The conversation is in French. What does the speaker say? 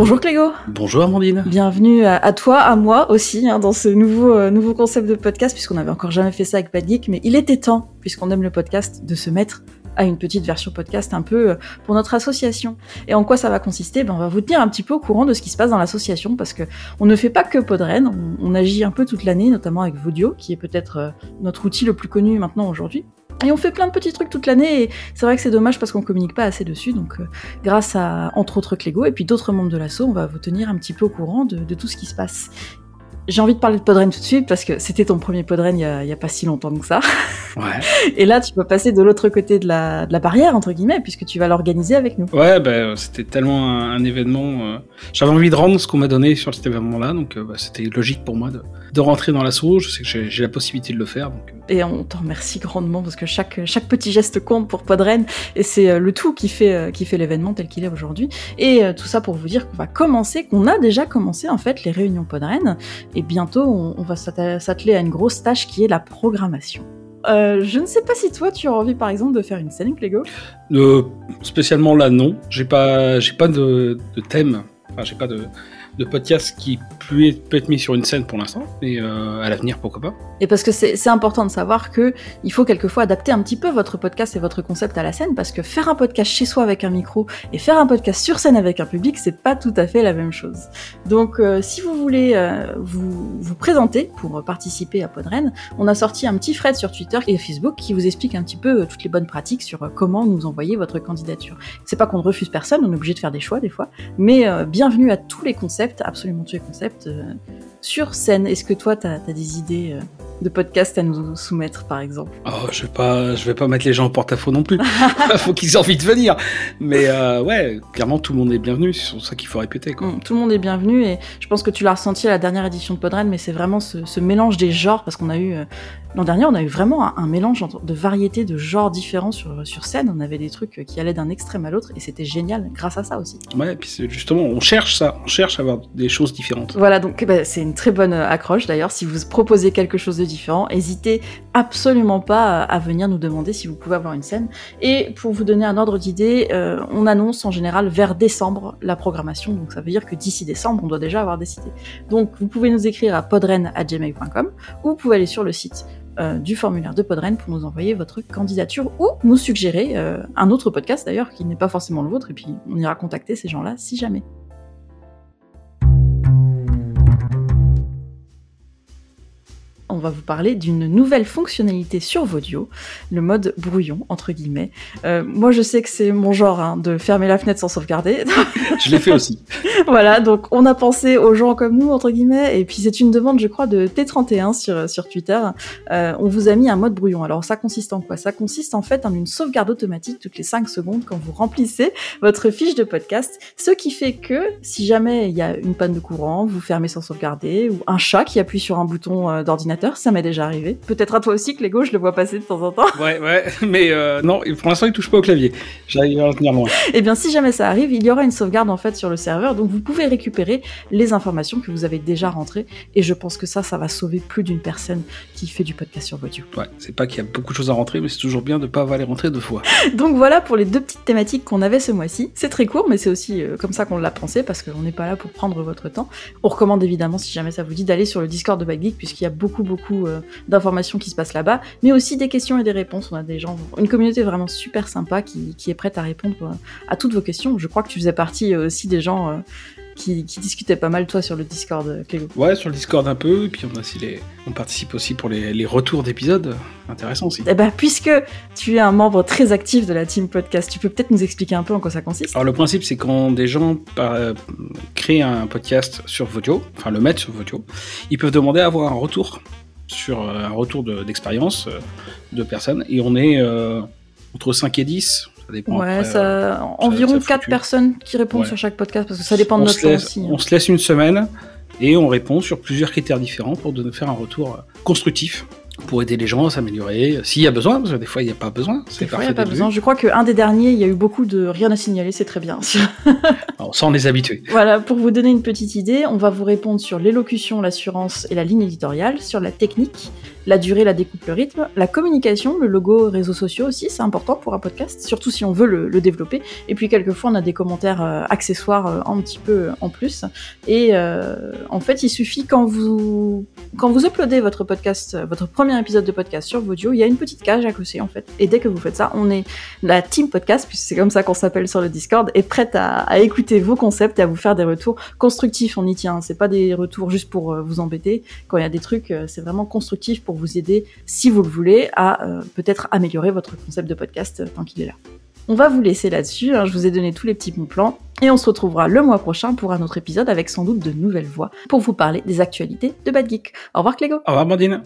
Bonjour Clégo. Bonjour Amandine. Bienvenue à, toi, à moi aussi, hein, dans ce nouveau, euh, nouveau concept de podcast, puisqu'on n'avait encore jamais fait ça avec Bad Geek, mais il était temps, puisqu'on aime le podcast, de se mettre à une petite version podcast un peu euh, pour notre association. Et en quoi ça va consister? Ben, On va vous tenir un petit peu au courant de ce qui se passe dans l'association, parce que on ne fait pas que Podren, on, on agit un peu toute l'année, notamment avec Vodio, qui est peut-être euh, notre outil le plus connu maintenant aujourd'hui. Et on fait plein de petits trucs toute l'année, et c'est vrai que c'est dommage parce qu'on communique pas assez dessus, donc euh, grâce à, entre autres, Clégo, et puis d'autres membres de l'asso, on va vous tenir un petit peu au courant de, tout ce qui se passe. J'ai envie de parler de Podren tout de suite parce que c'était ton premier Podren il y a pas si longtemps que ça. Ouais. Et là, tu peux passer de l'autre côté de la, de la barrière, entre guillemets, puisque tu vas l'organiser avec nous. Ouais, bah, c'était tellement un, un événement. euh, J'avais envie de rendre ce qu'on m'a donné sur cet événement-là, donc euh, bah, c'était logique pour moi de, de rentrer dans l'assaut. Je sais que j'ai la possibilité de le faire. Donc, euh, Et on t'en remercie grandement parce que chaque, chaque petit geste compte pour Podren et c'est le tout qui fait, qui fait l'événement tel qu'il est aujourd'hui. Et tout ça pour vous dire qu'on va commencer, qu'on a déjà commencé en fait les réunions Podren et bientôt on, on va s'atteler à une grosse tâche qui est la programmation. Euh, je ne sais pas si toi tu as envie par exemple de faire une scène Clégo. euh, spécialement là, non. J'ai pas, j'ai pas de, de thème. Enfin, j'ai pas de, de podcast qui peut être, mis sur une scène pour l'instant, mais euh, à l'avenir, pourquoi pas. Et parce que c'est important de savoir que il faut quelquefois adapter un petit peu votre podcast et votre concept à la scène, parce que faire un podcast chez soi avec un micro et faire un podcast sur scène avec un public, c'est pas tout à fait la même chose. Donc, euh, si vous voulez euh, vous, présenter pour participer à Podren, on a sorti un petit thread sur Twitter et Facebook qui vous explique un petit peu toutes les bonnes pratiques sur comment nous envoyer votre candidature. C'est pas qu'on ne refuse personne, on est obligé de faire des choix des fois, mais bienvenue à tous les concepts, absolument tous les concepts euh, sur scène. Est-ce que toi, t'as as des idées euh, de podcast à nous soumettre, par exemple? Oh, je vais pas, je vais pas mettre les gens en porte-à-faux non plus. faut qu'ils aient envie de venir. Mais euh, ouais, clairement, tout le monde est bienvenu. C'est ça qu'il faut répéter. Quoi. Mm, Tout le monde est bienvenu et je pense que tu l'as ressenti à la dernière édition de Podren, mais c'est vraiment ce, ce mélange des genres parce qu'on a eu euh, l'an dernier, on a eu vraiment un, un mélange de variétés de genres différents sur, sur scène. On avait des trucs qui allaient d'un extrême à l'autre et c'était génial grâce à ça aussi. Ouais, et puis justement, on cherche ça. On cherche à avoir des choses différentes. Voilà, donc bah, c'est très bonne euh, accroche d'ailleurs. Si vous proposez quelque chose de différent, n'hésitez absolument pas à, venir nous demander si vous pouvez avoir une scène. Et pour vous donner un ordre d'idée, euh, on annonce en général vers décembre la programmation. Donc ça veut dire que d'ici décembre, on doit déjà avoir décidé. Donc vous pouvez nous écrire à podren@gmail.com ou vous pouvez aller sur le site euh, du formulaire de Podren pour nous envoyer votre candidature ou nous suggérer un autre podcast d'ailleurs qui n'est pas forcément le vôtre et puis on ira contacter ces gens-là si jamais. Va vous parler d'une nouvelle fonctionnalité sur Vodio, le mode brouillon, entre guillemets. Euh, moi, je sais que c'est mon genre hein, de fermer la fenêtre sans sauvegarder. Je l'ai fait aussi. voilà, donc on a pensé aux gens comme nous, entre guillemets, et puis c'est une demande, je crois, de T31 sur, sur Twitter. Euh, on vous a mis un mode brouillon. Alors ça consiste en quoi? Ça consiste en fait en une sauvegarde automatique toutes les 5 secondes quand vous remplissez votre fiche de podcast, ce qui fait que si jamais il y a une panne de courant, vous fermez sans sauvegarder, ou un chat qui appuie sur un bouton euh, d'ordinateur, ça m'est déjà arrivé. Peut-être à toi aussi, Clégo, je le vois passer de temps en temps. Ouais, ouais. Mais euh, non, pour l'instant, il touche pas au clavier. J'arrive à en tenir loin. Eh bien, si jamais ça arrive, il y aura une sauvegarde en fait sur le serveur, donc vous pouvez récupérer les informations que vous avez déjà rentrées. Et je pense que ça, ça va sauver plus d'une personne qui fait du podcast sur Vodio. Ouais, c'est pas qu'il y a beaucoup de choses à rentrer, mais c'est toujours bien de pas avoir les rentrer deux fois. Donc voilà pour les deux petites thématiques qu'on avait ce mois-ci. C'est très court, mais c'est aussi euh, comme ça qu'on l'a pensé parce qu'on n'est pas là pour prendre votre temps. On recommande évidemment, si jamais ça vous dit, d'aller sur le Discord de Bad Geek puisqu'il y a beaucoup beaucoup euh, d'informations qui se passent là-bas, mais aussi des questions et des réponses. On a des gens, une communauté vraiment super sympa qui, qui est prête à répondre euh, à toutes vos questions. Je crois que tu faisais partie aussi des gens euh, qui, qui discutaient pas mal toi sur le Discord, euh, Clégo. Ouais, sur le Discord un peu, et puis on a aussi les, on participe aussi pour les, les retours d'épisodes. Intéressant aussi. Eh ben, puisque tu es un membre très actif de la team podcast, tu peux peut-être nous expliquer un peu en quoi ça consiste? Alors le principe, c'est quand des gens euh, créent un podcast sur Vodio, enfin le mettent sur Vodio, ils peuvent demander à avoir un retour sur euh, un retour de- d'expérience de personnes, et on est euh, entre 5 et 10. Ça dépend Ouais, après, euh, ça, environ ça 4 fluctue. personnes qui répondent Ouais. sur chaque podcast parce que ça dépend de on, notre temps aussi. hein. on se laisse une semaine et on répond sur plusieurs critères différents pour de- faire un retour euh, constructif pour aider les gens à s'améliorer euh, s'il y a besoin, parce que des fois il n'y a pas besoin. C'est il n'y a pas besoin. Je crois qu'un des derniers, il y a eu beaucoup de rien à signaler, c'est très bien. Alors, sans les habituer. voilà, pour vous donner une petite idée, on va vous répondre sur l'élocution, l'assurance et la ligne éditoriale, sur la technique, La durée, la découpe, le rythme. La communication, le logo, réseaux sociaux aussi, c'est important pour un podcast, surtout si on veut le, développer. Et puis quelquefois, on a des commentaires euh, accessoires euh, un petit peu en plus. Et en fait, il suffit quand vous quand vous uploadez votre podcast, votre premier épisode de podcast sur Vodio, il y a une petite cage à cocher en fait. Et dès que vous faites ça, on est la team podcast, puisque c'est comme ça qu'on s'appelle sur le Discord, est prête à, écouter vos concepts et à vous faire des retours constructifs. On y tient. C'est pas des retours juste pour euh, vous embêter. Quand il y a des trucs, euh, c'est vraiment constructif vous aider, si vous le voulez, à euh, peut-être améliorer votre concept de podcast tant qu'il est là. On va vous laisser là-dessus, hein. je vous ai donné tous les petits bons plans, et on se retrouvera le mois prochain pour un autre épisode avec sans doute de nouvelles voix pour vous parler des actualités de Bad Geek. Au revoir Clégo Au revoir Mandine